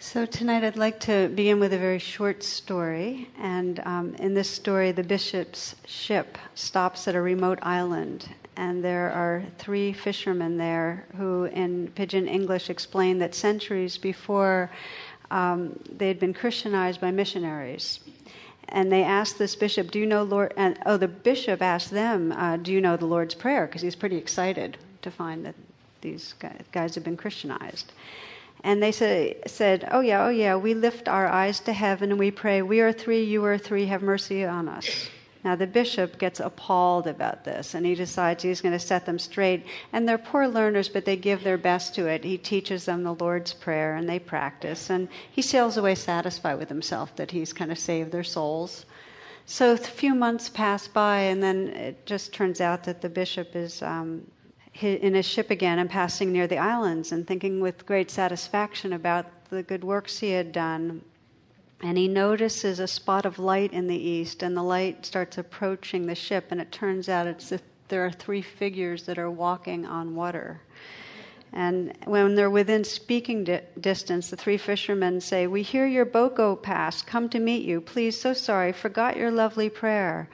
So, tonight I'd like to begin with a very short story. And um, in this story, the bishop's ship stops at a remote island, and there are three fishermen there who, in pidgin English, explain that centuries before um, they had been Christianized by missionaries. And they asked this bishop, Do you know Lord? And, oh, the bishop asked them, uh, Do you know the Lord's Prayer? Because he's pretty excited to find that these guys have been Christianized. And they say, said, Oh, yeah, oh, yeah, we lift our eyes to heaven and we pray, We are three, you are three, have mercy on us. Now, the bishop gets appalled about this and he decides he's going to set them straight. And they're poor learners, but they give their best to it. He teaches them the Lord's Prayer and they practice. And he sails away satisfied with himself that he's kind of saved their souls. So a few months pass by, and then it just turns out that the bishop is um, in his ship again and passing near the islands and thinking with great satisfaction about the good works he had done. And he notices a spot of light in the east, and the light starts approaching the ship, and it turns out it's the, there are three figures that are walking on water. And when they're within speaking di- distance, the three fishermen say, We hear your boat go past, come to meet you. Please, so sorry, forgot your lovely prayer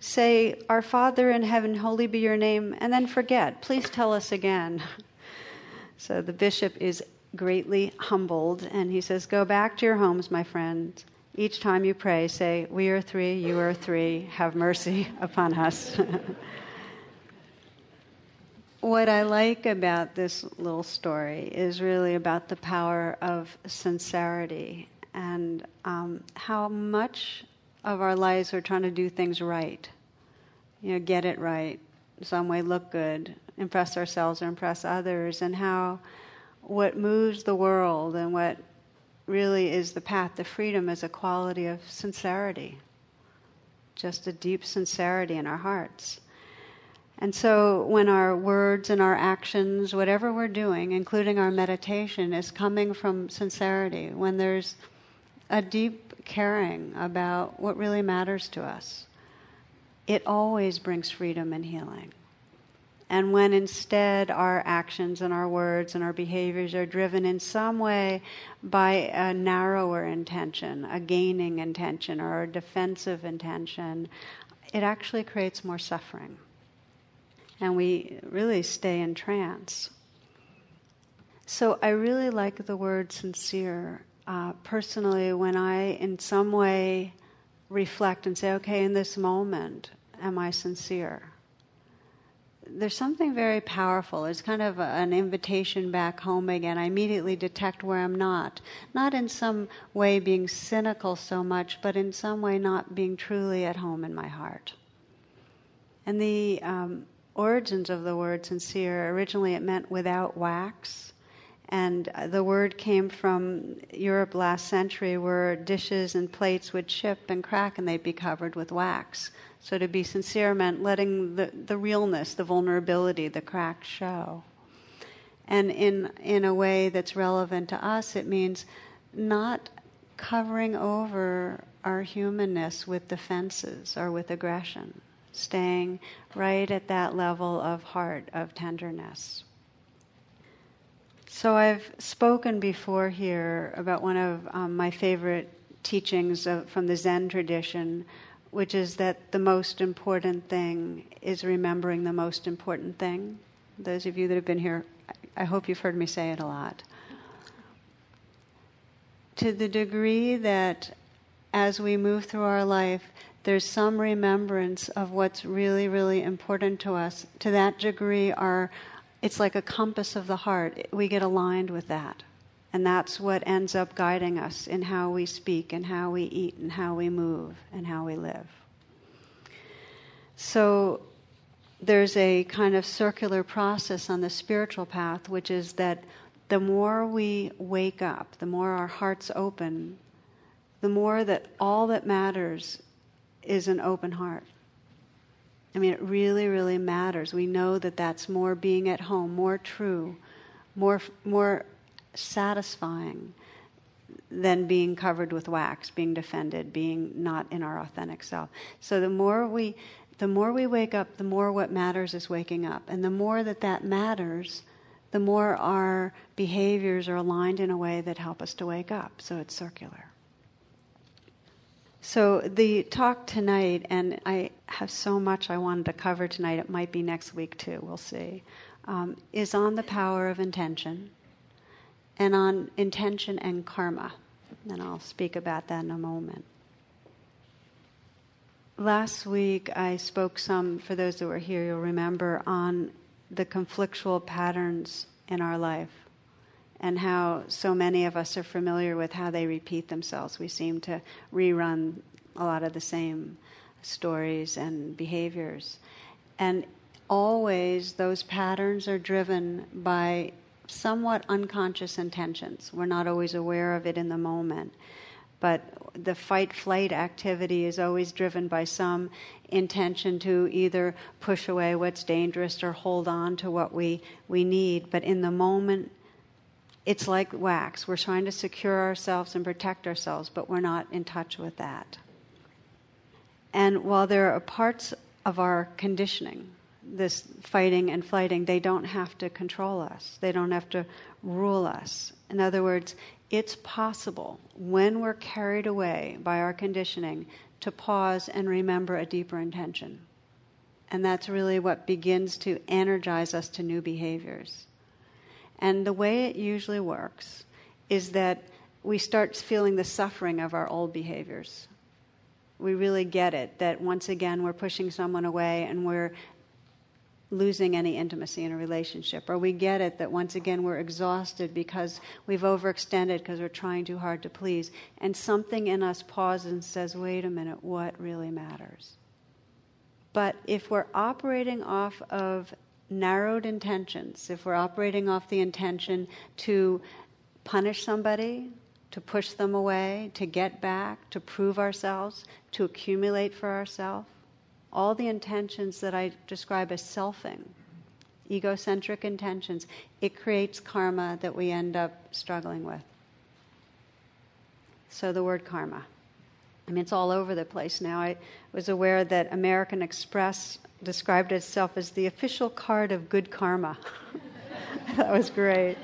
say, Our Father in heaven, holy be your name, and then forget. Please tell us again. So the bishop is greatly humbled, and he says, Go back to your homes, my friends. Each time you pray, say, We are three, you are three, have mercy upon us. what I like about this little story is really about the power of sincerity and um, how much of our lives we're trying to do things right. You know, get it right, some way look good, impress ourselves or impress others, and how what moves the world and what really is the path to freedom is a quality of sincerity, just a deep sincerity in our hearts. And so, when our words and our actions, whatever we're doing, including our meditation, is coming from sincerity, when there's a deep caring about what really matters to us, it always brings freedom and healing. And when instead our actions and our words and our behaviors are driven in some way by a narrower intention, a gaining intention, or a defensive intention, it actually creates more suffering. And we really stay in trance. So I really like the word sincere uh, personally, when I, in some way, reflect and say, okay, in this moment, am I sincere? There's something very powerful. It's kind of a, an invitation back home again. I immediately detect where I'm not. Not in some way being cynical so much, but in some way not being truly at home in my heart. And the um, origins of the word sincere originally it meant without wax and uh, the word came from Europe last century, where dishes and plates would chip and crack and they'd be covered with wax. So to be sincere meant letting the, the realness, the vulnerability, the crack show. And in, in a way that's relevant to us, it means not covering over our humanness with defenses or with aggression, staying right at that level of heart, of tenderness. So I've spoken before here about one of um, my favorite teachings of, from the Zen tradition, which is that the most important thing is remembering the most important thing. Those of you that have been here, I hope you've heard me say it a lot. To the degree that as we move through our life, there's some remembrance of what's really, really important to us, to that degree, our it's like a compass of the heart. We get aligned with that. And that's what ends up guiding us in how we speak and how we eat and how we move and how we live. So there's a kind of circular process on the spiritual path, which is that the more we wake up, the more our hearts open, the more that all that matters is an open heart. I mean, it really, really matters. We know that that's more being at home, more true, more, more satisfying than being covered with wax, being defended, being not in our authentic self. So the more we, the more we wake up, the more what matters is waking up, and the more that that matters, the more our behaviors are aligned in a way that help us to wake up. So it's circular. So the talk tonight, and I have so much I wanted to cover tonight, it might be next week too, we'll see, um, is on the power of intention and on intention and karma. And I'll speak about that in a moment. Last week I spoke some, for those that were here, you'll remember, on the conflictual patterns in our life and how so many of us are familiar with how they repeat themselves. We seem to rerun a lot of the same stories and behaviors. And always those patterns are driven by somewhat unconscious intentions. We're not always aware of it in the moment. But the fight flight activity is always driven by some intention to either push away what's dangerous or hold on to what we, we need. But in the moment, it's like wax. We're trying to secure ourselves and protect ourselves, but we're not in touch with that. And while there are parts of our conditioning, this fighting and flighting, they don't have to control us, they don't have to rule us. In other words, it's possible when we're carried away by our conditioning to pause and remember a deeper intention. And that's really what begins to energize us to new behaviors. And the way it usually works is that we start feeling the suffering of our old behaviors. We really get it that once again we're pushing someone away and we're losing any intimacy in a relationship. Or we get it that once again we're exhausted because we've overextended because we're trying too hard to please. And something in us pauses and says, wait a minute, what really matters? But if we're operating off of narrowed intentions, if we're operating off the intention to punish somebody, to push them away, to get back, to prove ourselves, to accumulate for ourselves, all the intentions that I describe as selfing, egocentric intentions, it creates karma that we end up struggling with. So the word karma. I mean, it's all over the place now. I was aware that American Express described itself as the official card of good karma. that was great.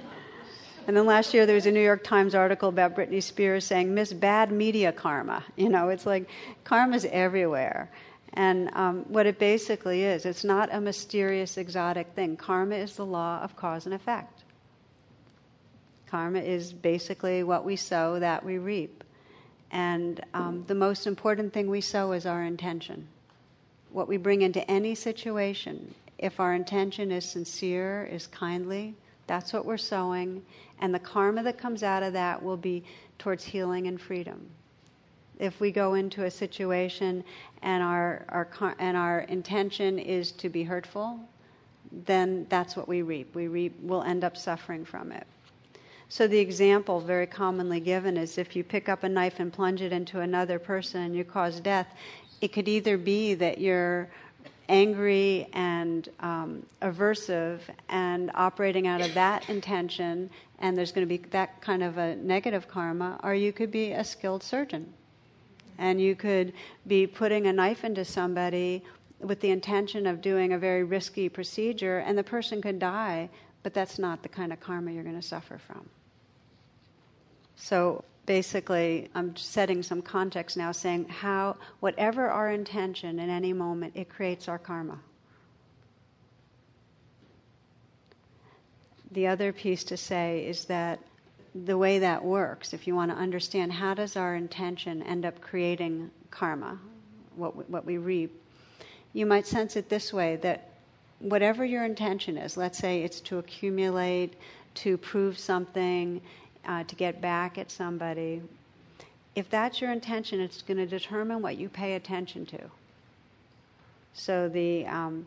And then last year there was a New York Times article about Britney Spears saying, Miss Bad Media Karma. You know, it's like karma's everywhere. And um, what it basically is, it's not a mysterious, exotic thing. Karma is the law of cause and effect. Karma is basically what we sow, that we reap. And um, the most important thing we sow is our intention what we bring into any situation, if our intention is sincere, is kindly, that's what we're sowing. And the karma that comes out of that will be towards healing and freedom. If we go into a situation and our, our, and our intention is to be hurtful, then that's what we reap. We reap, we'll end up suffering from it. So the example very commonly given is if you pick up a knife and plunge it into another person and you cause death, it could either be that you're angry and um, aversive and operating out of that intention, and there's going to be that kind of a negative karma, or you could be a skilled surgeon. And you could be putting a knife into somebody with the intention of doing a very risky procedure, and the person could die, but that's not the kind of karma you're going to suffer from. So, basically I'm setting some context now saying how whatever our intention in any moment it creates our karma. The other piece to say is that the way that works, if you want to understand how does our intention end up creating karma, what we, what we reap, you might sense it this way that whatever your intention is, let's say it's to accumulate, to prove something, uh, to get back at somebody, if that's your intention, it's going to determine what you pay attention to. So the um,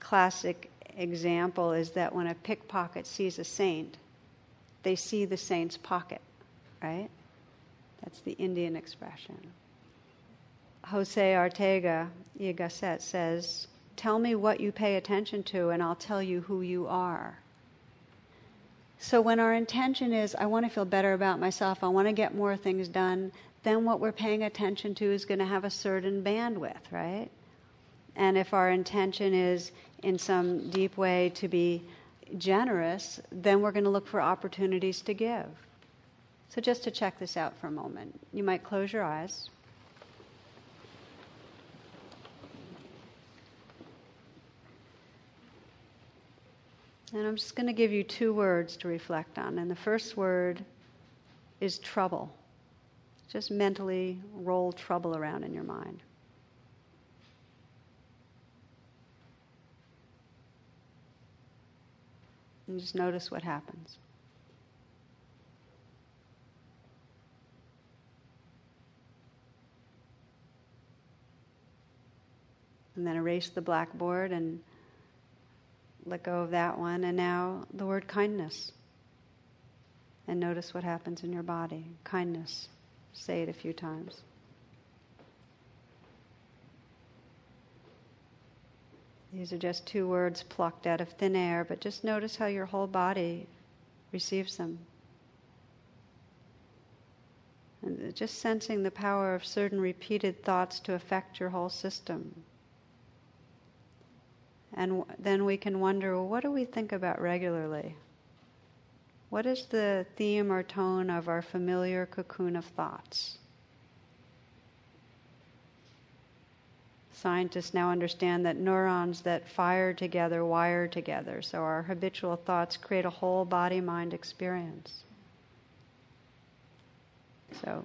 classic example is that when a pickpocket sees a saint, they see the saint's pocket, right? That's the Indian expression. Jose Ortega y Gasset says, Tell me what you pay attention to, and I'll tell you who you are. So when our intention is, I want to feel better about myself, I want to get more things done, then what we're paying attention to is going to have a certain bandwidth, right? And if our intention is in some deep way to be generous, then we're going to look for opportunities to give. So, just to check this out for a moment, you might close your eyes. And I'm just going to give you two words to reflect on. And the first word is trouble. Just mentally roll trouble around in your mind. And just notice what happens. And then erase the blackboard and let go of that one. And now the word kindness. And notice what happens in your body. Kindness. Say it a few times. These are just two words plucked out of thin air, but just notice how your whole body receives them. And just sensing the power of certain repeated thoughts to affect your whole system. And then we can wonder well, what do we think about regularly? What is the theme or tone of our familiar cocoon of thoughts? Scientists now understand that neurons that fire together wire together, so our habitual thoughts create a whole body mind experience. So,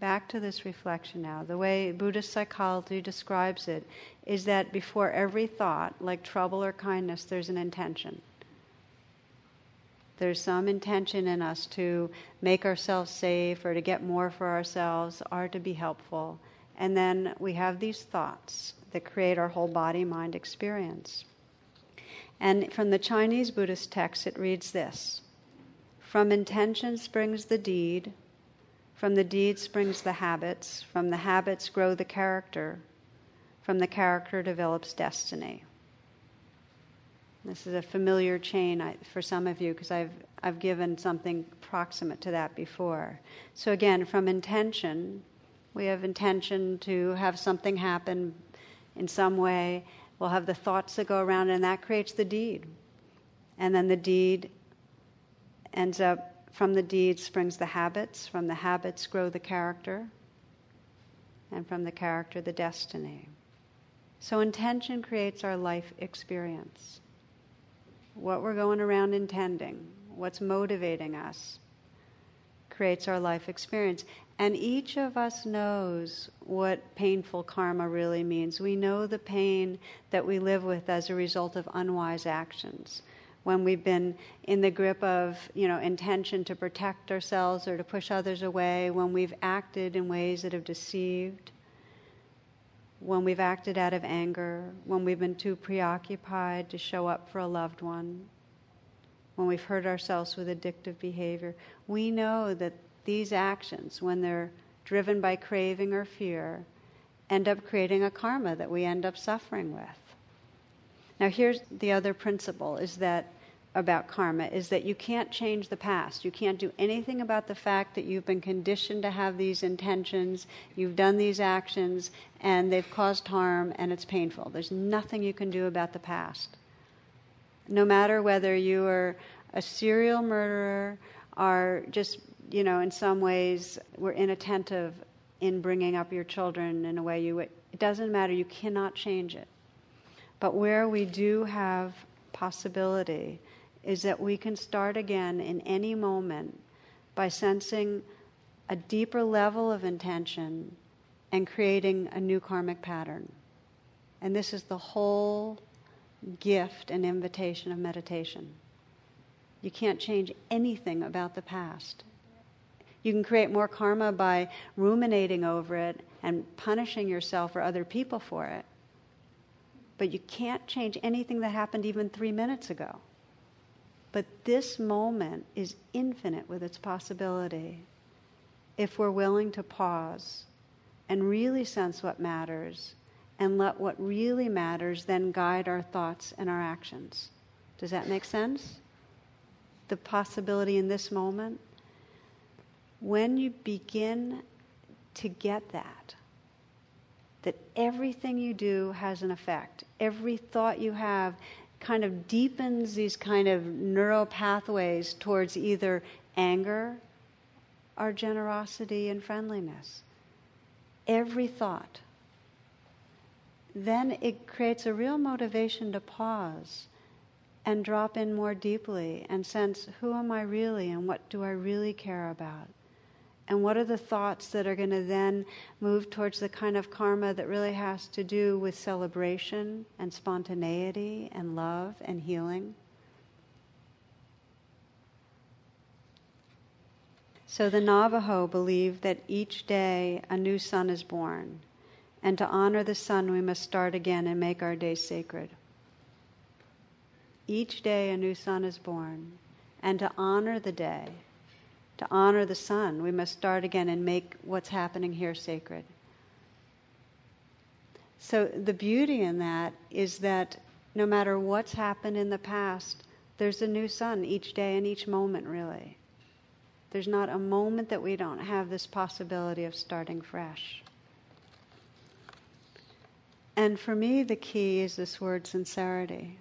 back to this reflection now. The way Buddhist psychology describes it is that before every thought, like trouble or kindness, there's an intention. There's some intention in us to make ourselves safe or to get more for ourselves or to be helpful. And then we have these thoughts that create our whole body mind experience. And from the Chinese Buddhist text, it reads this From intention springs the deed, from the deed springs the habits, from the habits grow the character, from the character develops destiny. This is a familiar chain for some of you because I've, I've given something proximate to that before. So, again, from intention, we have intention to have something happen in some way. We'll have the thoughts that go around, and that creates the deed. And then the deed ends up, from the deed springs the habits, from the habits grow the character, and from the character, the destiny. So, intention creates our life experience. What we're going around intending, what's motivating us, creates our life experience. And each of us knows what painful karma really means. We know the pain that we live with as a result of unwise actions. When we've been in the grip of, you know, intention to protect ourselves or to push others away, when we've acted in ways that have deceived, when we've acted out of anger, when we've been too preoccupied to show up for a loved one, when we've hurt ourselves with addictive behavior, we know that these actions, when they're driven by craving or fear, end up creating a karma that we end up suffering with. Now here's the other principle is that about karma is that you can't change the past. You can't do anything about the fact that you've been conditioned to have these intentions, you've done these actions, and they've caused harm and it's painful. There's nothing you can do about the past. No matter whether you are a serial murderer or just you know, in some ways, we're inattentive in bringing up your children in a way you would. It doesn't matter, you cannot change it. But where we do have possibility is that we can start again in any moment by sensing a deeper level of intention and creating a new karmic pattern. And this is the whole gift and invitation of meditation. You can't change anything about the past. You can create more karma by ruminating over it and punishing yourself or other people for it. But you can't change anything that happened even three minutes ago. But this moment is infinite with its possibility if we're willing to pause and really sense what matters and let what really matters then guide our thoughts and our actions. Does that make sense? The possibility in this moment when you begin to get that, that everything you do has an effect, every thought you have kind of deepens these kind of neural pathways towards either anger or generosity and friendliness. Every thought. Then it creates a real motivation to pause and drop in more deeply and sense who am I really and what do I really care about? And what are the thoughts that are going to then move towards the kind of karma that really has to do with celebration and spontaneity and love and healing? So the Navajo believe that each day a new sun is born, and to honor the sun, we must start again and make our day sacred. Each day a new sun is born, and to honor the day, to honor the sun, we must start again and make what's happening here sacred. So, the beauty in that is that no matter what's happened in the past, there's a new sun each day and each moment, really. There's not a moment that we don't have this possibility of starting fresh. And for me, the key is this word sincerity.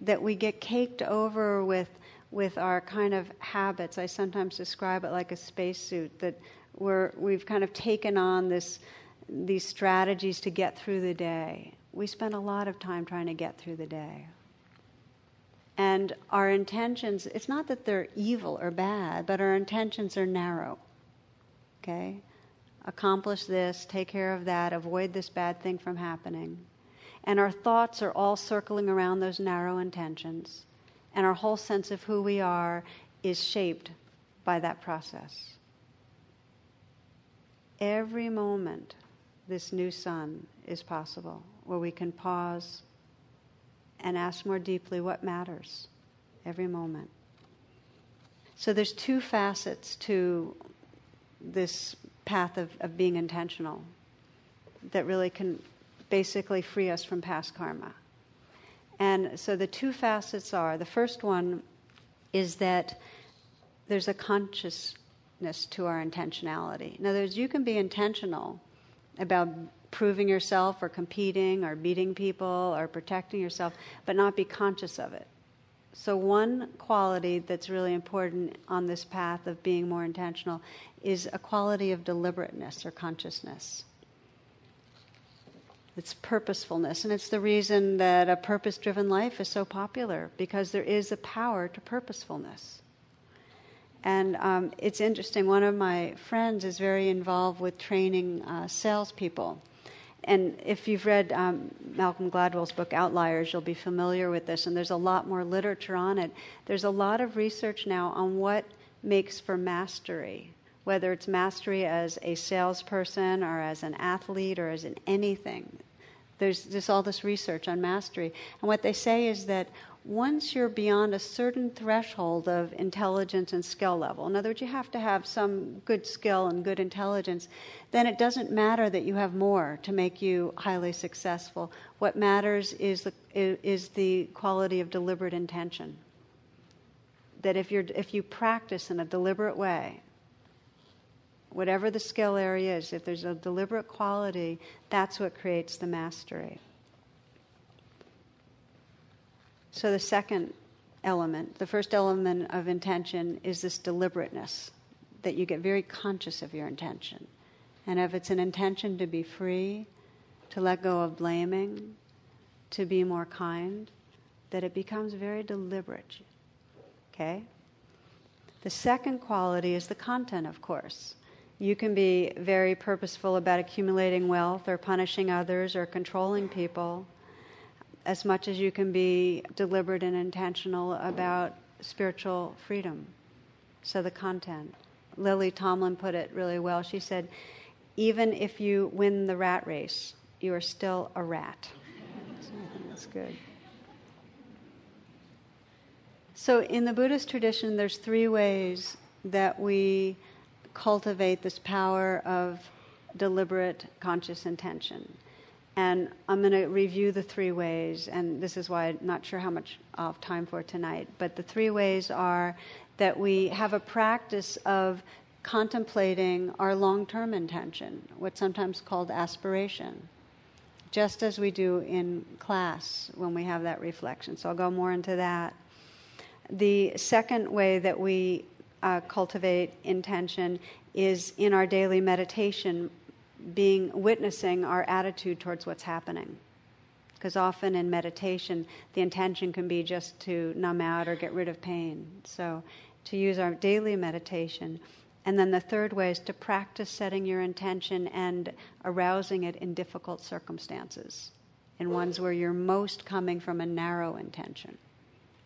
That we get caked over with, with our kind of habits. I sometimes describe it like a spacesuit, that we're, we've kind of taken on this, these strategies to get through the day. We spend a lot of time trying to get through the day. And our intentions, it's not that they're evil or bad, but our intentions are narrow. Okay? Accomplish this, take care of that, avoid this bad thing from happening. And our thoughts are all circling around those narrow intentions. And our whole sense of who we are is shaped by that process. Every moment, this new sun is possible where we can pause and ask more deeply what matters every moment. So there's two facets to this path of, of being intentional that really can basically free us from past karma. And so the two facets are the first one is that there's a consciousness to our intentionality. In other words, you can be intentional about proving yourself or competing or beating people or protecting yourself, but not be conscious of it. So, one quality that's really important on this path of being more intentional is a quality of deliberateness or consciousness. It's purposefulness, and it's the reason that a purpose driven life is so popular because there is a power to purposefulness. And um, it's interesting, one of my friends is very involved with training uh, salespeople and if you've read um, Malcolm Gladwell's book Outliers, you'll be familiar with this, and there's a lot more literature on it. There's a lot of research now on what makes for mastery, whether it's mastery as a salesperson or as an athlete or as in anything. There's just all this research on mastery. And what they say is that once you're beyond a certain threshold of intelligence and skill level, in other words, you have to have some good skill and good intelligence, then it doesn't matter that you have more to make you highly successful. What matters is the, is the quality of deliberate intention. That if, you're, if you practice in a deliberate way, whatever the skill area is, if there's a deliberate quality, that's what creates the mastery. So the second element, the first element of intention is this deliberateness, that you get very conscious of your intention. And if it's an intention to be free, to let go of blaming, to be more kind, that it becomes very deliberate. Okay? The second quality is the content, of course. You can be very purposeful about accumulating wealth or punishing others or controlling people as much as you can be deliberate and intentional about spiritual freedom. So, the content. Lily Tomlin put it really well. She said, even if you win the rat race, you are still a rat. that's good. So, in the Buddhist tradition, there's three ways that we cultivate this power of deliberate conscious intention. And I'm going to review the three ways, and this is why I'm not sure how much have time for tonight. But the three ways are that we have a practice of contemplating our long term intention, what's sometimes called aspiration. just as we do in class when we have that reflection. So I'll go more into that. The second way that we uh, cultivate intention is in our daily meditation, being witnessing our attitude towards what's happening. Because often in meditation, the intention can be just to numb out or get rid of pain. So to use our daily meditation. And then the third way is to practice setting your intention and arousing it in difficult circumstances, in ones where you're most coming from a narrow intention.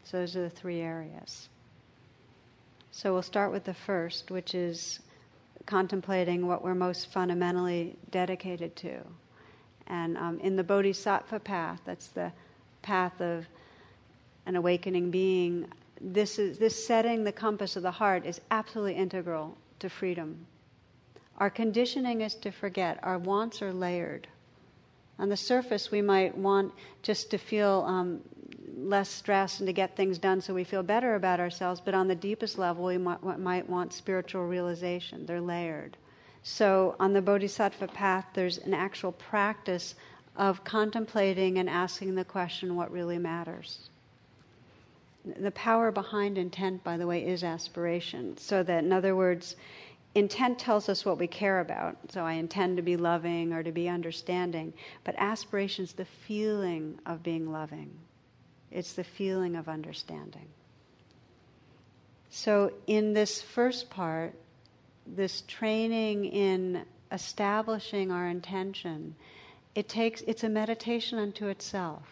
So those are the three areas. So we'll start with the first, which is contemplating what we're most fundamentally dedicated to. And um, in the Bodhisattva path, that's the path of an awakening being, this, is, this setting the compass of the heart is absolutely integral to freedom. Our conditioning is to forget. Our wants are layered. On the surface, we might want just to feel um, less stress and to get things done so we feel better about ourselves, but on the deepest level, we might, might want spiritual realization. They're layered. So, on the Bodhisattva path, there's an actual practice of contemplating and asking the question what really matters the power behind intent, by the way, is aspiration. So that, in other words, intent tells us what we care about. So I intend to be loving or to be understanding. But aspiration is the feeling of being loving, it's the feeling of understanding. So, in this first part, this training in establishing our intention, it takes, it's a meditation unto itself.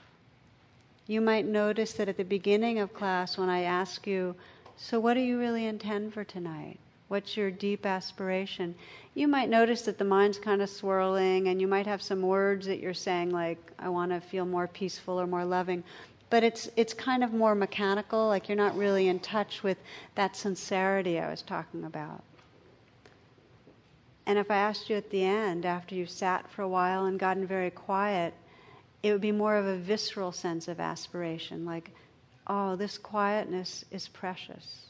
You might notice that at the beginning of class, when I ask you, So, what do you really intend for tonight? What's your deep aspiration? You might notice that the mind's kind of swirling, and you might have some words that you're saying, like, I want to feel more peaceful or more loving. But it's, it's kind of more mechanical, like you're not really in touch with that sincerity I was talking about. And if I asked you at the end, after you've sat for a while and gotten very quiet, it would be more of a visceral sense of aspiration, like, oh, this quietness is precious.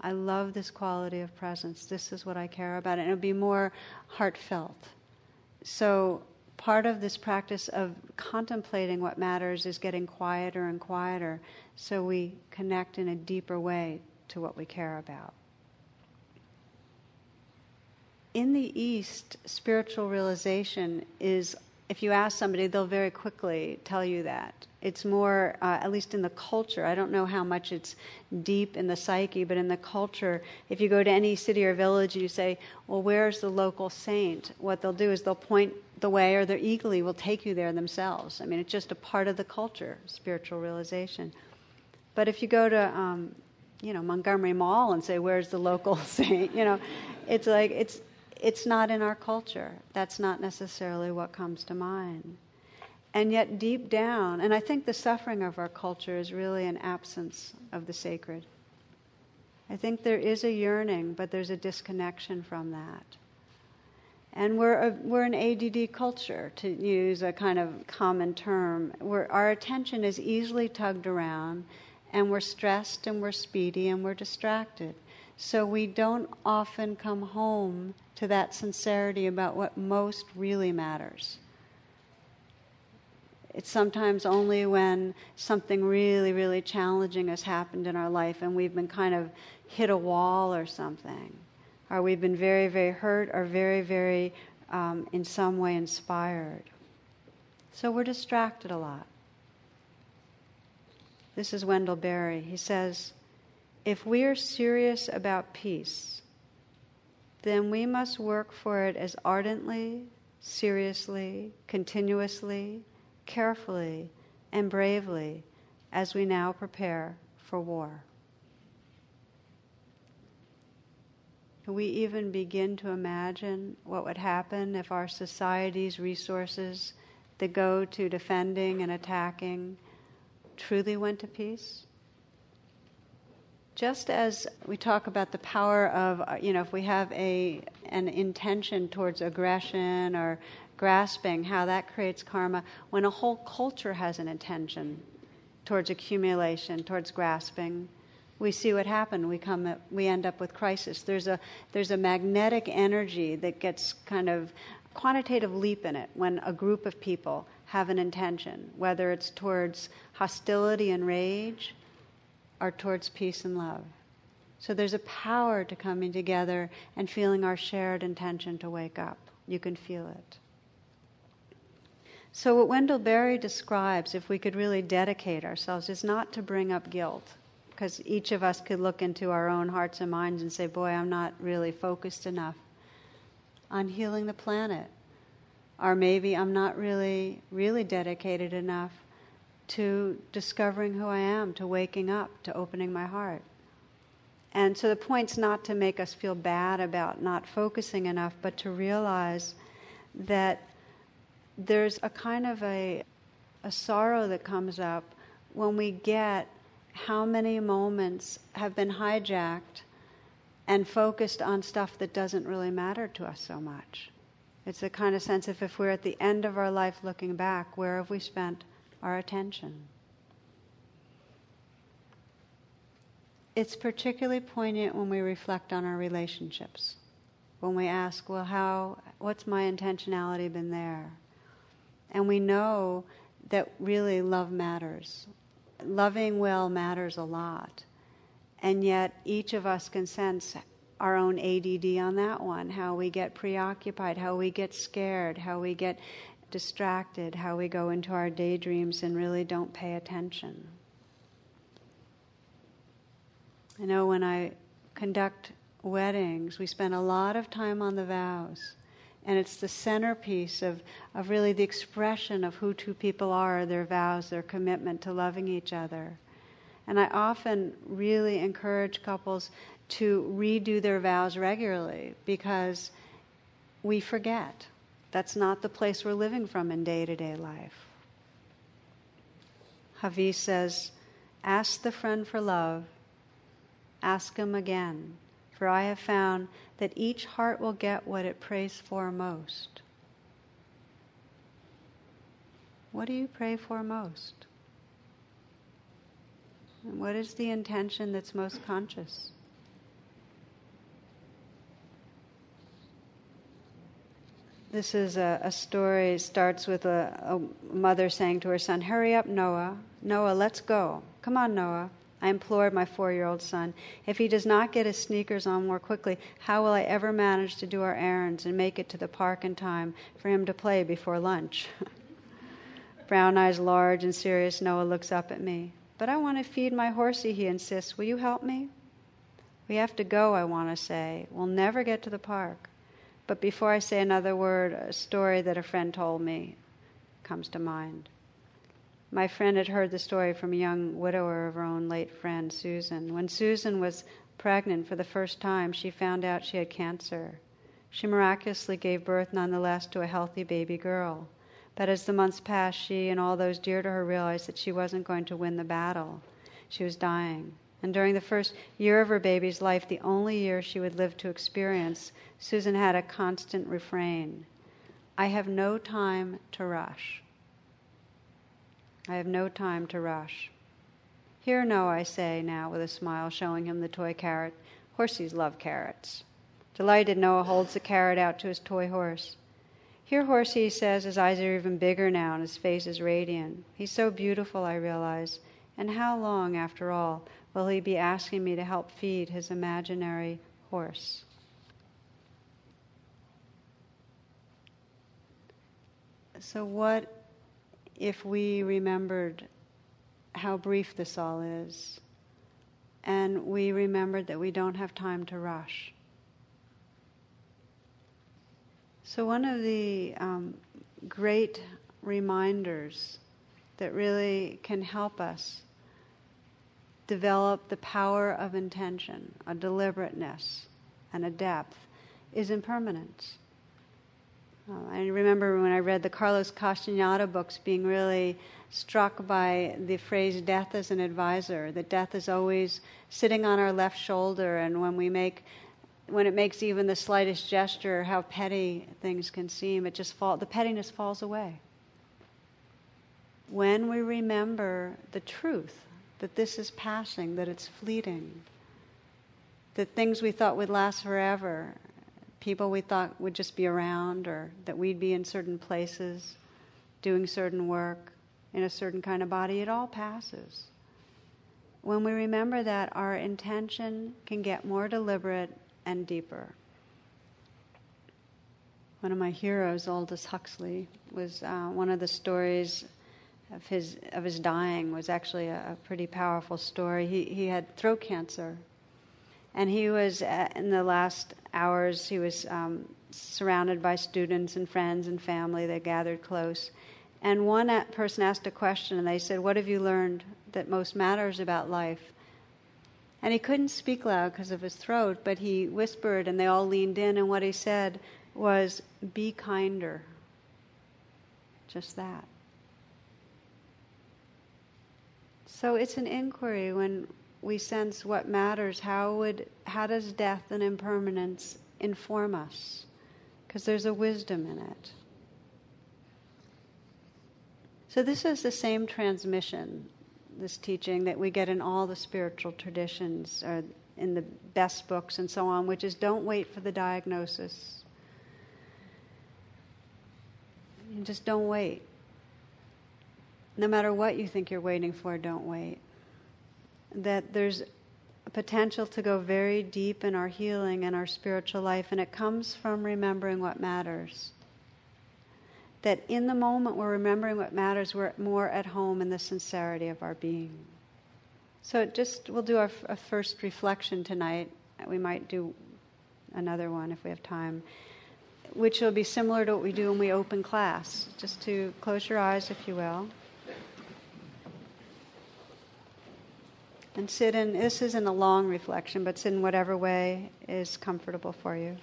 I love this quality of presence. This is what I care about. And it would be more heartfelt. So, part of this practice of contemplating what matters is getting quieter and quieter so we connect in a deeper way to what we care about. In the East, spiritual realization is if you ask somebody, they'll very quickly tell you that. It's more, uh, at least in the culture, I don't know how much it's deep in the psyche, but in the culture, if you go to any city or village and you say, Well, where's the local saint? What they'll do is they'll point the way, or they eagerly will take you there themselves. I mean, it's just a part of the culture, spiritual realization. But if you go to, um, you know, Montgomery Mall and say, Where's the local saint? You know, it's like, it's, it's not in our culture. That's not necessarily what comes to mind. And yet, deep down, and I think the suffering of our culture is really an absence of the sacred. I think there is a yearning, but there's a disconnection from that. And we're, a, we're an ADD culture, to use a kind of common term, where our attention is easily tugged around, and we're stressed and we're speedy and we're distracted. So we don't often come home to that sincerity about what most really matters. It's sometimes only when something really, really challenging has happened in our life and we've been kind of hit a wall or something, or we've been very, very hurt or very, very, um, in some way, inspired. So we're distracted a lot. This is Wendell Berry. He says, If we are serious about peace, then we must work for it as ardently, seriously, continuously, carefully, and bravely as we now prepare for war. Can we even begin to imagine what would happen if our society's resources that go to defending and attacking truly went to peace? Just as we talk about the power of, uh, you know, if we have a, an intention towards aggression or grasping, how that creates karma, when a whole culture has an intention towards accumulation, towards grasping, we see what happened. We come, we end up with crisis. There's a there's a magnetic energy that gets kind of quantitative leap in it when a group of people have an intention, whether it's towards hostility and rage or towards peace and love. So there's a power to coming together and feeling our shared intention to wake up. You can feel it. So, what Wendell Berry describes, if we could really dedicate ourselves, is not to bring up guilt, because each of us could look into our own hearts and minds and say, Boy, I'm not really focused enough on healing the planet. Or maybe I'm not really, really dedicated enough to discovering who I am, to waking up, to opening my heart. And so the point's not to make us feel bad about not focusing enough, but to realize that there's a kind of a, a sorrow that comes up when we get how many moments have been hijacked and focused on stuff that doesn't really matter to us so much. It's a kind of sense of if we're at the end of our life looking back, where have we spent our attention? It's particularly poignant when we reflect on our relationships. When we ask, well, how, what's my intentionality been there? And we know that really love matters. Loving well matters a lot. And yet, each of us can sense our own ADD on that one how we get preoccupied, how we get scared, how we get distracted, how we go into our daydreams and really don't pay attention. I know when I conduct weddings, we spend a lot of time on the vows. And it's the centerpiece of, of really the expression of who two people are, their vows, their commitment to loving each other. And I often really encourage couples to redo their vows regularly because we forget. That's not the place we're living from in day to day life. Hafiz says, Ask the friend for love, ask him again, for I have found that each heart will get what it prays for most. What do you pray for most? And what is the intention that's most conscious? This is a, a story, it starts with a, a mother saying to her son, Hurry up, Noah. Noah, let's go. Come on, Noah. I implored my four year old son. If he does not get his sneakers on more quickly, how will I ever manage to do our errands and make it to the park in time for him to play before lunch? Brown eyes large and serious, Noah looks up at me. But I want to feed my horsey, he insists. Will you help me? We have to go, I want to say. We'll never get to the park. But before I say another word, a story that a friend told me comes to mind. My friend had heard the story from a young widower of her own late friend, Susan. When Susan was pregnant for the first time, she found out she had cancer. She miraculously gave birth nonetheless to a healthy baby girl. But as the months passed, she and all those dear to her realized that she wasn't going to win the battle. She was dying. And during the first year of her baby's life, the only year she would live to experience, Susan had a constant refrain I have Noah time to rush. I have no time to rush. Here, no, I say now with a smile, showing him the toy carrot. Horsies love carrots. Delighted, Noah holds the carrot out to his toy horse. Here, Horsey, he says, his eyes are even bigger now and his face is radiant. He's so beautiful, I realize. And how long, after all, will he be asking me to help feed his imaginary horse? So, what if we remembered how brief this all is, and we remembered that we don't have time to rush? So, one of the um, great reminders that really can help us develop the power of intention, a deliberateness, and a depth is impermanence. Uh, I remember when I read the Carlos Castaneda books being really struck by the phrase death as an advisor, that death is always sitting on our left shoulder, and when we make when it makes even the slightest gesture, how petty things can seem, it just fall, the pettiness falls away. When we remember the truth that this is passing, that it's fleeting, that things we thought would last forever, people we thought would just be around, or that we'd be in certain places, doing certain work, in a certain kind of body, it all passes. When we remember that, our intention can get more deliberate and deeper. One of my heroes, Aldous Huxley, was uh, one of the stories of his of his dying was actually a, a pretty powerful story. He he had throat cancer, and he was uh, in the last hours. He was um, surrounded by students and friends and family. They gathered close, and one person asked a question, and they said, "What have you learned that most matters about life?" And he couldn't speak loud because of his throat, but he whispered, and they all leaned in. And what he said was, "Be kinder." Just that. So it's an inquiry when we sense what matters. How would how does death and impermanence inform us? Because there's a wisdom in it. So this is the same transmission, this teaching that we get in all the spiritual traditions or in the best books and so on, which is don't wait for the diagnosis. You just don't wait. No matter what you think you're waiting for, don't wait. That there's a potential to go very deep in our healing and our spiritual life, and it comes from remembering what matters. That in the moment we're remembering what matters, we're more at home in the sincerity of our being. So just we'll do our, a first reflection tonight. We might do another one if we have time, which will be similar to what we do when we open class. Just to close your eyes, if you will. And sit in, this isn't a long reflection, but sit in whatever way is comfortable for you.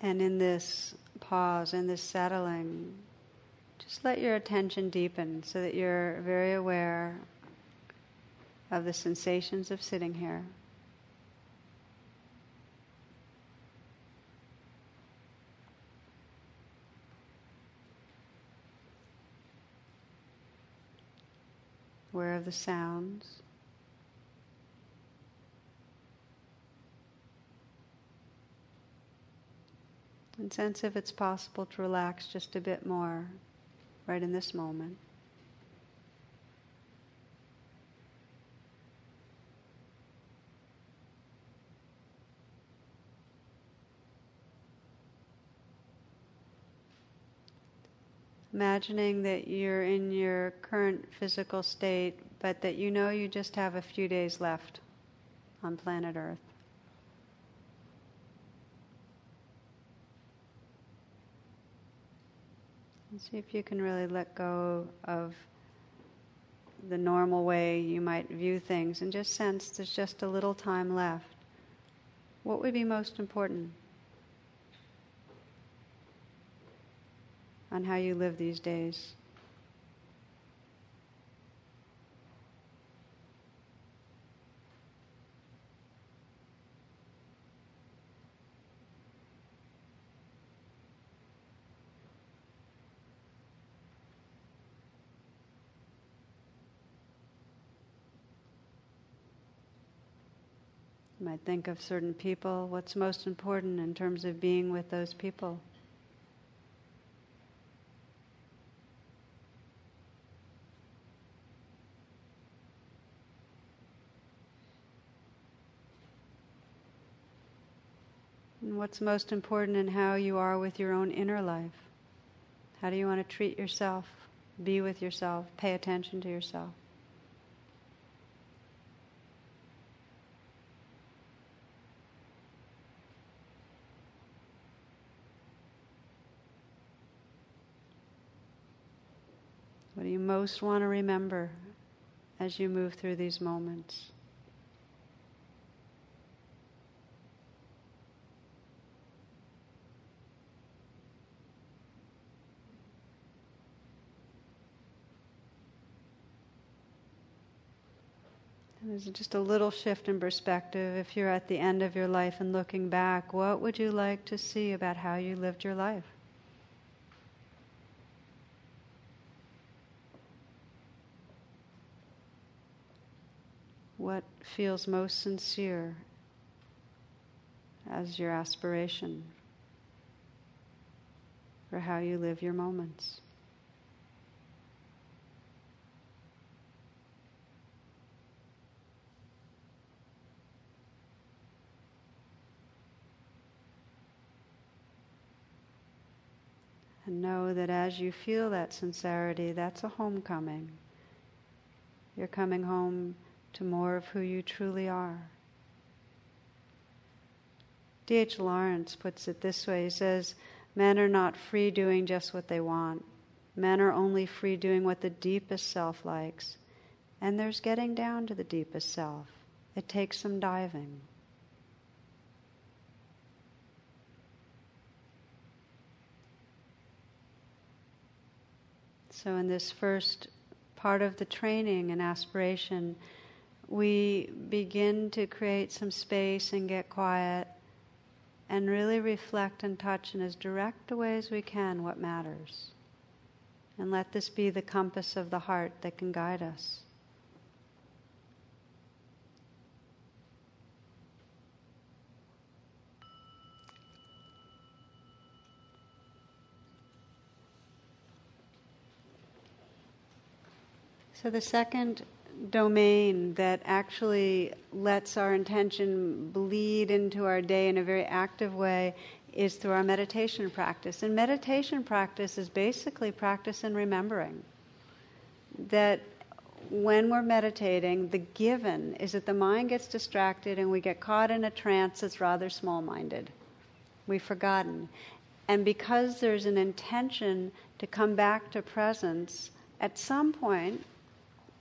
And in this pause, in this settling, just let your attention deepen so that you're very aware of the sensations of sitting here. Aware of the sounds. And sense if it's possible to relax just a bit more right in this moment. Imagining that you're in your current physical state, but that you know you just have a few days left on planet Earth. See if you can really let go of the normal way you might view things and just sense there's just a little time left. What would be most important? On how you live these days. You might think of certain people, what's most important in terms of being with those people. and what's most important in how you are with your own inner life. How do you want to treat yourself, be with yourself, pay attention to yourself? What do you most want to remember as you move through these moments? There's just a little shift in perspective. If you're at the end of your life and looking back, what would you like to see about how you lived your life? What feels most sincere as your aspiration for how you live your moments? And know that as you feel that sincerity, that's a homecoming. You're coming home to more of who you truly are. D.H. Lawrence puts it this way He says, Men are not free doing just what they want. Men are only free doing what the deepest self likes. And there's getting down to the deepest self. It takes some diving. So, in this first part of the training and aspiration, we begin to create some space and get quiet and really reflect and touch in as direct a way as we can what matters. And let this be the compass of the heart that can guide us. So the second domain that actually lets our intention bleed into our day in a very active way is through our meditation practice. And meditation practice is basically practice in remembering. That when we're meditating, the given is that the mind gets distracted and we get caught in a trance that's rather small minded. We've forgotten. And because there's an intention to come back to presence, at some point,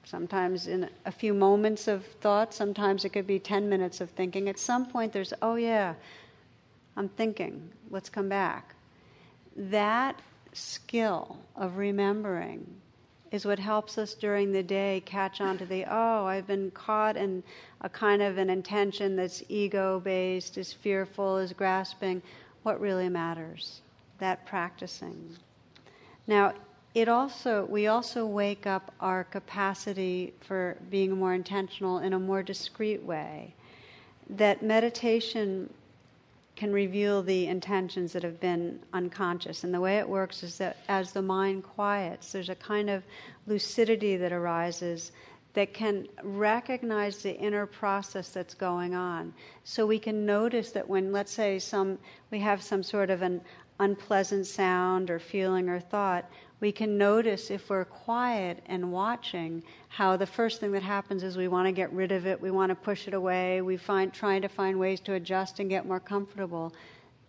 sometimes in a few moments of thought, sometimes it could be 10 minutes of thinking. At some point, there's, oh yeah, I'm thinking, let's come back. That skill of remembering is what helps us during the day catch on to the, oh, I've been caught in a kind of an intention that's ego based, is fearful, is grasping. What really matters? That practicing. Now, it also we also wake up our capacity for being more intentional in a more discreet way. That meditation can reveal the intentions that have been unconscious. And the way it works is that as the mind quiets there's a kind of lucidity that arises that can recognize the inner process that's going on. So we can notice that when let's say some we have some sort of an unpleasant sound or feeling or thought we can notice if we're quiet and watching how the first thing that happens is we want to get rid of it, we want to push it away, we find trying to find ways to adjust and get more comfortable.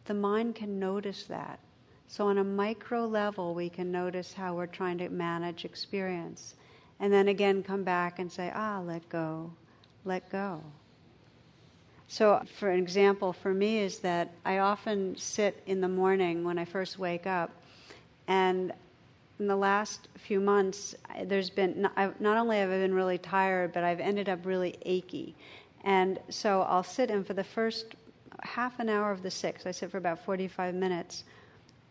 The mind can notice that. So on a micro level we can notice how we're trying to manage experience. And then again come back and say, ah, let go, let go. So, for an example, for me, is that I often sit in the morning when I first wake up, and in the last few months, there's been not, only have I been really tired, but I've ended up really achy. And so I'll sit in for the first half an hour of the six, I sit for about 45 minutes.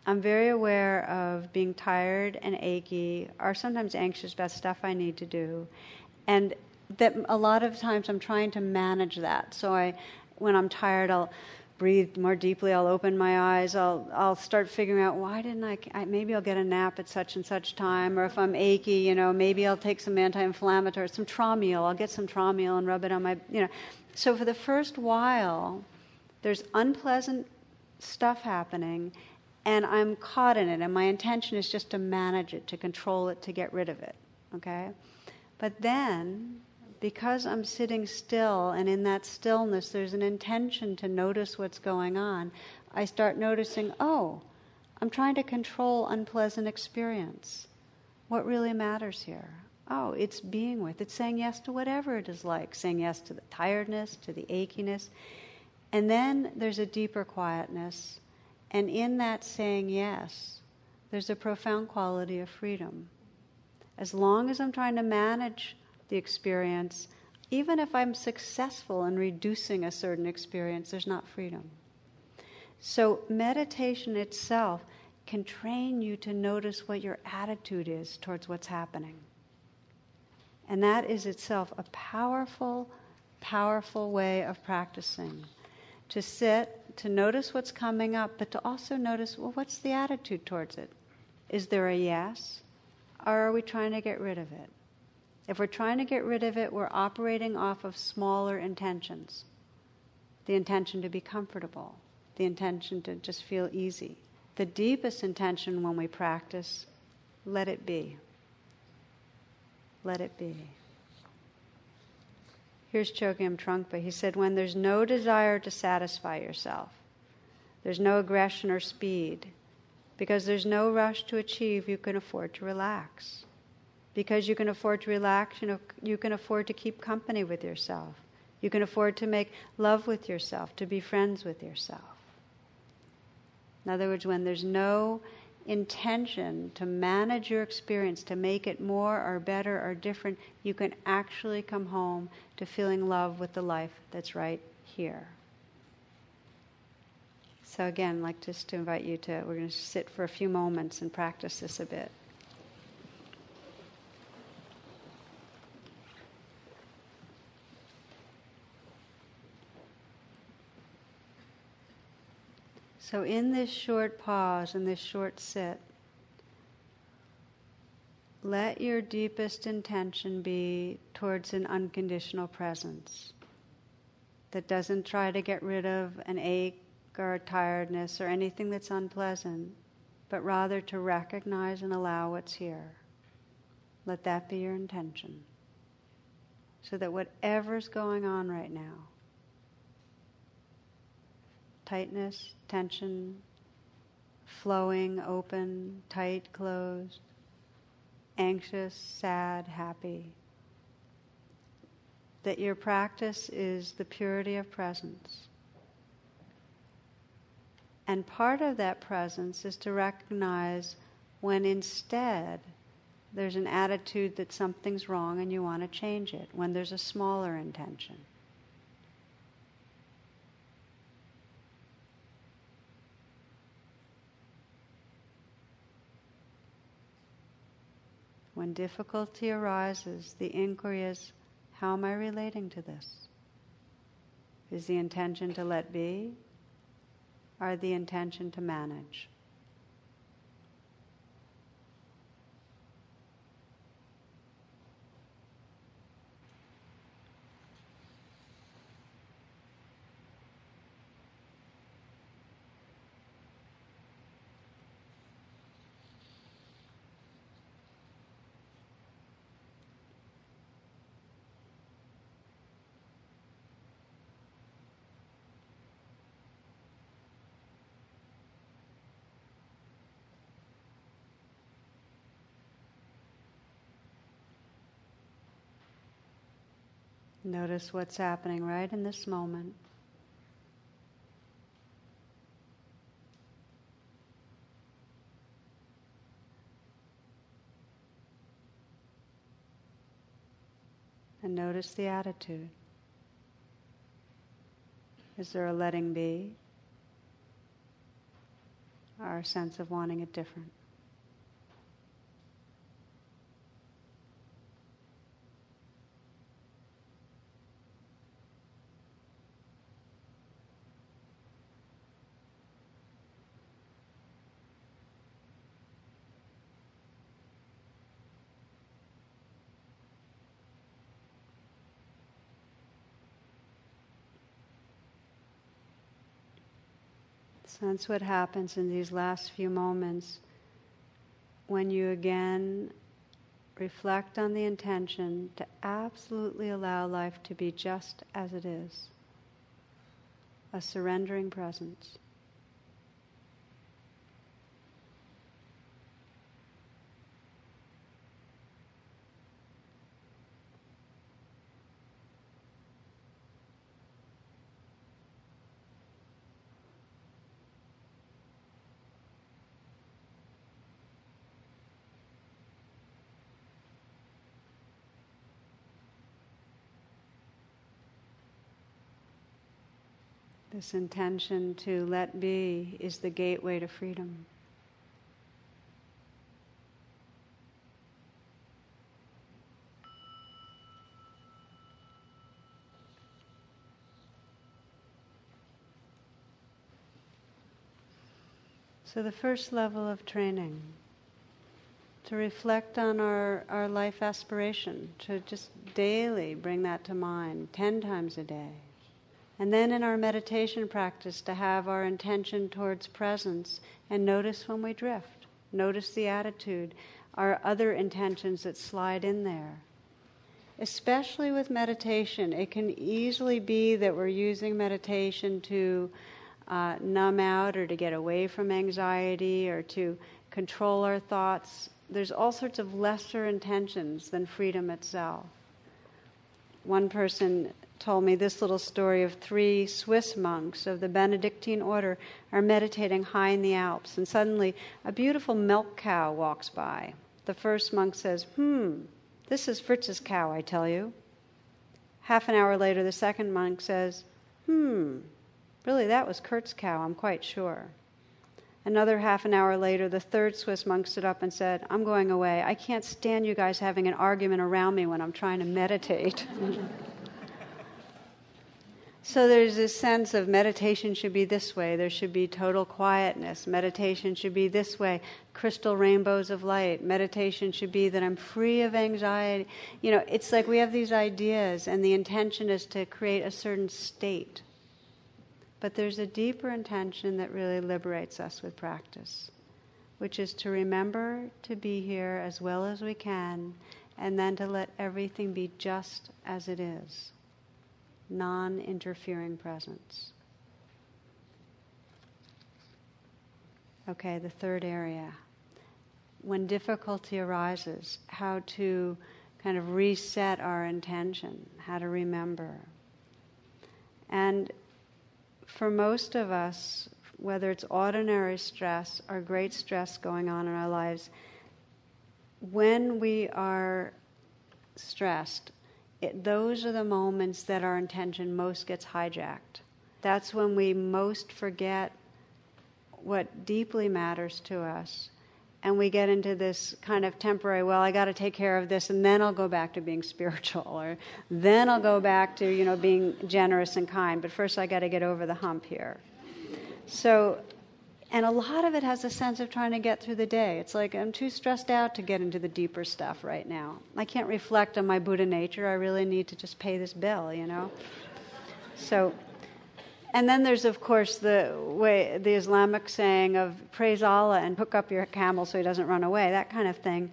I'm very aware of being tired and achy, or sometimes anxious about stuff I need to do. And that a lot of times I'm trying to manage that. So I, when I'm tired, I'll breathe more deeply. I'll open my eyes. I'll, I'll start figuring out why didn't I, I, maybe I'll get a nap at such and such time, or if I'm achy, you know, maybe I'll take some anti-inflammatory, some Traumeel. I'll get some Traumeel and rub it on my, you know. So for the first while, there's unpleasant stuff happening, and I'm caught in it, and my intention is just to manage it, to control it, to get rid of it, okay? But then because I'm sitting still and in that stillness there's an intention to notice what's going on, I start noticing, oh, I'm trying to control unpleasant experience. What really matters here? Oh, it's being with. It's saying yes to whatever it is like, saying yes to the tiredness, to the achiness. And then there's a deeper quietness. And in that saying yes, there's a profound quality of freedom. As long as I'm trying to manage the experience, even if I'm successful in reducing a certain experience, there's not freedom. So, meditation itself can train you to notice what your attitude is towards what's happening. And that is itself a powerful, powerful way of practicing. To sit, to notice what's coming up, but to also notice well, what's the attitude towards it? Is there a yes? Or are we trying to get rid of it? If we're trying to get rid of it, we're operating off of smaller intentions. The intention to be comfortable, the intention to just feel easy. The deepest intention when we practice, let it be. Let it be. Here's Chogyam Trungpa. He said, When there's no desire to satisfy yourself, there's no aggression or speed, because there's no rush to achieve, you can afford to relax. Because you can afford to relax, you, know, you can afford to keep company with yourself. You can afford to make love with yourself, to be friends with yourself. In other words, when there's no intention to manage your experience, to make it more or better or different, you can actually come home to feeling love with the life that's right here. So, again, I'd like just to invite you to, we're going to sit for a few moments and practice this a bit. So, in this short pause, in this short sit, let your deepest intention be towards an unconditional presence that doesn't try to get rid of an ache or a tiredness or anything that's unpleasant, but rather to recognize and allow what's here. Let that be your intention. So that whatever's going on right now, tightness, tension, flowing, open, tight, closed, anxious, sad, happy. That your practice is the purity of presence. And part of that presence is to recognize when instead there's an attitude that something's wrong and you want to change it, when there's a smaller intention. When difficulty arises, the inquiry is how am I relating to this? Is the intention to let be or the intention to manage? Notice what's happening right in this moment. And notice the attitude. Is there a letting be? Or a sense of wanting it different? Sense what happens in these last few moments when you again reflect on the intention to absolutely allow life to be just as it is a surrendering presence. This intention to let be is the gateway to freedom. So, the first level of training to reflect on our, our life aspiration, to just daily bring that to mind 10 times a day. And then in our meditation practice, to have our intention towards presence and notice when we drift, notice the attitude, our other intentions that slide in there. Especially with meditation, it can easily be that we're using meditation to uh, numb out or to get away from anxiety or to control our thoughts. There's all sorts of lesser intentions than freedom itself. One person told me this little story of three Swiss monks of the Benedictine order are meditating high in the Alps, and suddenly a beautiful milk cow walks by. The first monk says, Hmm, this is Fritz's cow, I tell you. Half an hour later, the second monk says, Hmm, Really, that was Kurt's cow, I'm quite sure. Another half an hour later, the third Swiss monk stood up and said, I'm going away. I can't stand you guys having an argument around me when I'm trying to meditate. so there's this sense of meditation should be this way. There should be total quietness. Meditation should be this way. Crystal rainbows of light. Meditation should be that I'm free of anxiety. You know, it's like we have these ideas, and the intention is to create a certain state. But there's a deeper intention that really liberates us with practice, which is to remember to be here as well as we can and then to let everything be just as it is non interfering presence. Okay, the third area. When difficulty arises, how to kind of reset our intention, how to remember. And for most of us, whether it's ordinary stress or great stress going on in our lives, when we are stressed, it, those are the moments that our intention most gets hijacked. That's when we most forget what deeply matters to us. And we get into this kind of temporary, well, I got to take care of this, and then I'll go back to being spiritual, or then I'll go back to, you know, being generous and kind. But first, I got to get over the hump here. So, and a lot of it has a sense of trying to get through the day. It's like I'm too stressed out to get into the deeper stuff right now. I can't reflect on my Buddha nature. I really need to just pay this bill, you know? So, and then there's, of course, the way the Islamic saying of praise Allah and hook up your camel so he doesn't run away, that kind of thing.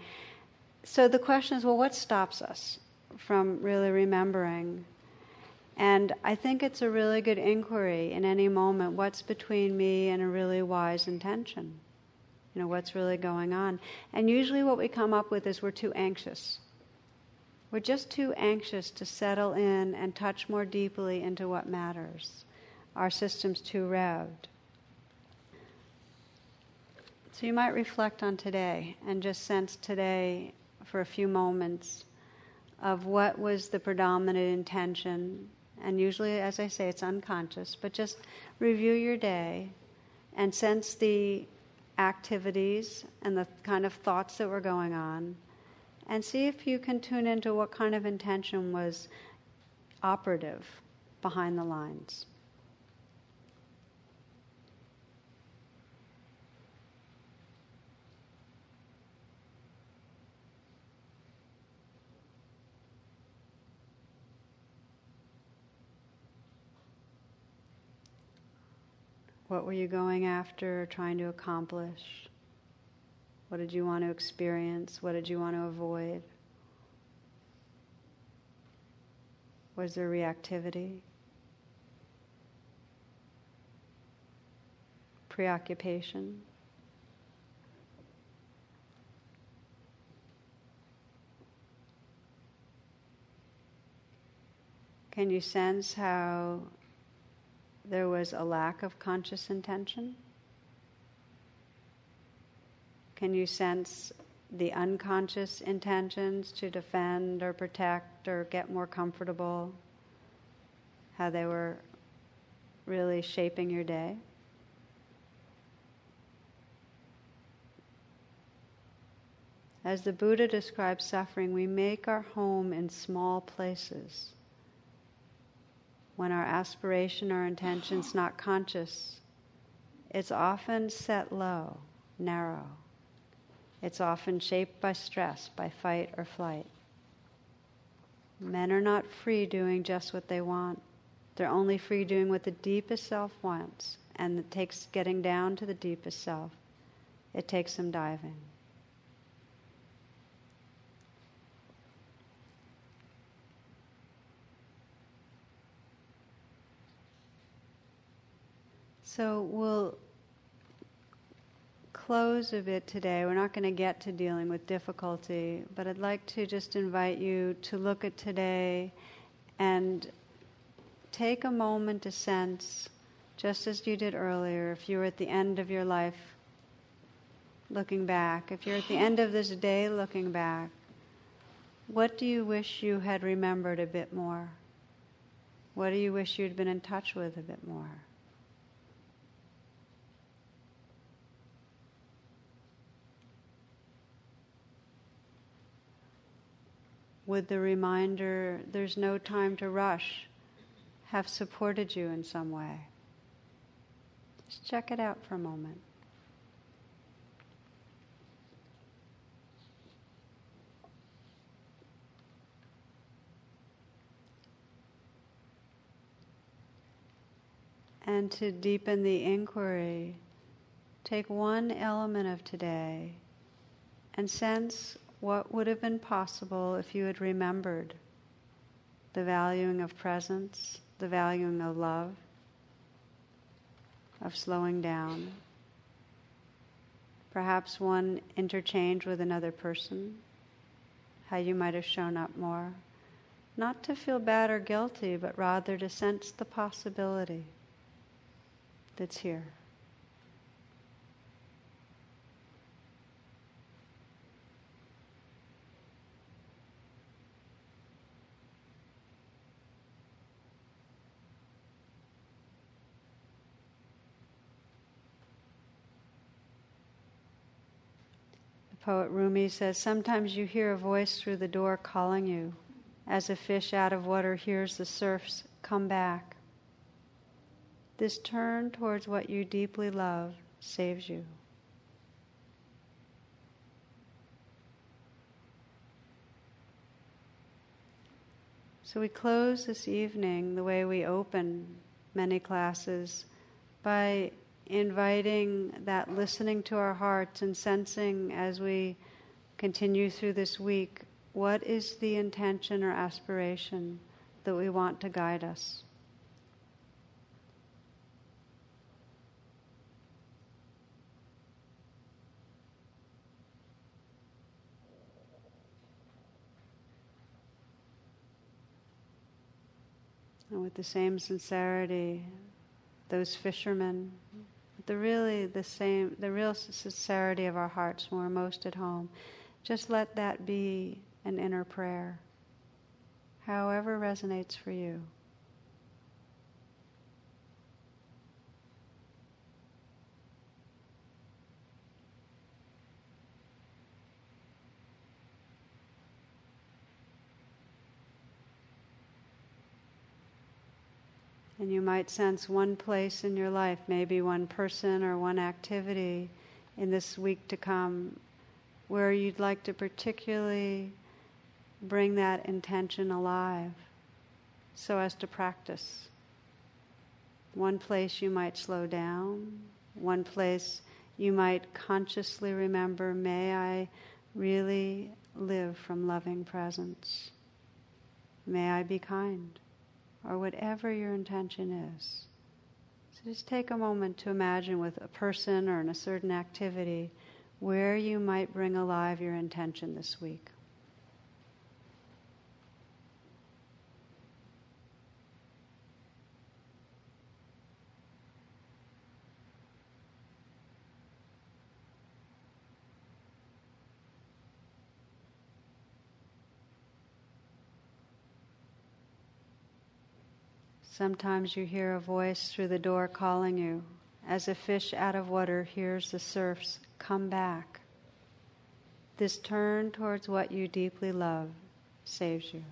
So the question is, well, what stops us from really remembering? And I think it's a really good inquiry in any moment what's between me and a really wise intention? You know, what's really going on? And usually what we come up with is we're too anxious. We're just too anxious to settle in and touch more deeply into what matters our system's too revved. So you might reflect on today and just sense today for a few moments of what was the predominant intention. And usually, as I say, it's unconscious, but just review your day and sense the activities and the kind of thoughts that were going on. And see if you can tune into what kind of intention was operative behind the lines. What were you going after, trying to accomplish? What did you want to experience? What did you want to avoid? Was there reactivity? Preoccupation? Can you sense how there was a lack of conscious intention? Can you sense the unconscious intentions to defend or protect or get more comfortable? How they were really shaping your day? As the Buddha describes suffering, we make our home in small places. When our aspiration or intention's not conscious, it's often set low, narrow. It's often shaped by stress, by fight or flight. Men are not free doing just what they want. They're only free doing what the deepest self wants, and it takes getting down to the deepest self. It takes some diving. So we'll close a bit today. We're not going to get to dealing with difficulty, but I'd like to just invite you to look at today and take a moment to sense, just as you did earlier, if you were at the end of your life looking back, if you're at the end of this day looking back, what do you wish you had remembered a bit more? What do you wish you'd been in touch with a bit more? Would the reminder, there's no time to rush, have supported you in some way? Just check it out for a moment. And to deepen the inquiry, take one element of today and sense what would have been possible if you had remembered the valuing of presence, the valuing of love, of slowing down. Perhaps one interchange with another person, how you might have shown up more. Not to feel bad or guilty, but rather to sense the possibility that's here. Poet Rumi says, Sometimes you hear a voice through the door calling you, as a fish out of water hears the surfs come back. This turn towards what you deeply love saves you. So we close this evening the way we open many classes by inviting that listening to our hearts and sensing as we continue through this week what is the intention or aspiration that we want to guide us. And with the same sincerity, those fishermen the really the same, the real sincerity of our hearts when we're most at home. Just let that be an inner prayer, however resonates for you. And you might sense one place in your life, maybe one person or one activity in this week to come, where you'd like to particularly bring that intention alive so as to practice. One place you might slow down, one place you might consciously remember, may I really live from loving presence? May I be kind? Or whatever your intention is. So just take a moment to imagine with a person or in a certain activity where you might bring alive your intention this week. Sometimes you hear a voice through the door calling you, as a fish out of water hears the surfs come back. This turn towards what you deeply love saves you.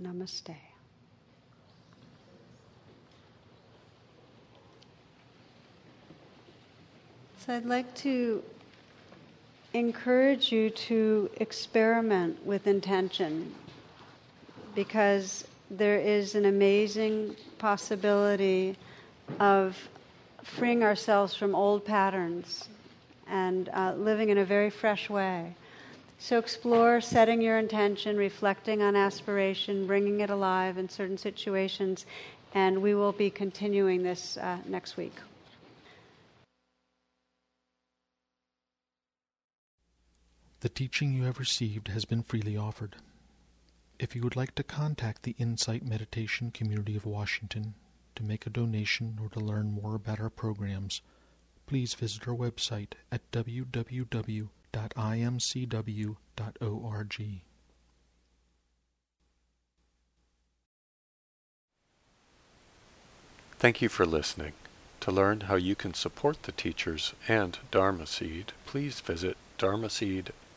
Namaste. So I'd like to encourage you to experiment with intention because there is an amazing possibility of freeing ourselves from old patterns and uh, living in a very fresh way. So explore setting your intention, reflecting on aspiration, bringing it alive in certain situations, and we will be continuing this uh, next week. The teaching you have received has been freely offered. If you would like to contact the Insight Meditation Community of Washington to make a donation or to learn more about our programs, please visit our website at www.imcw.org. Thank you for listening. To learn how you can support the teachers and Dharma Seed, please visit dharma dharmaseed.org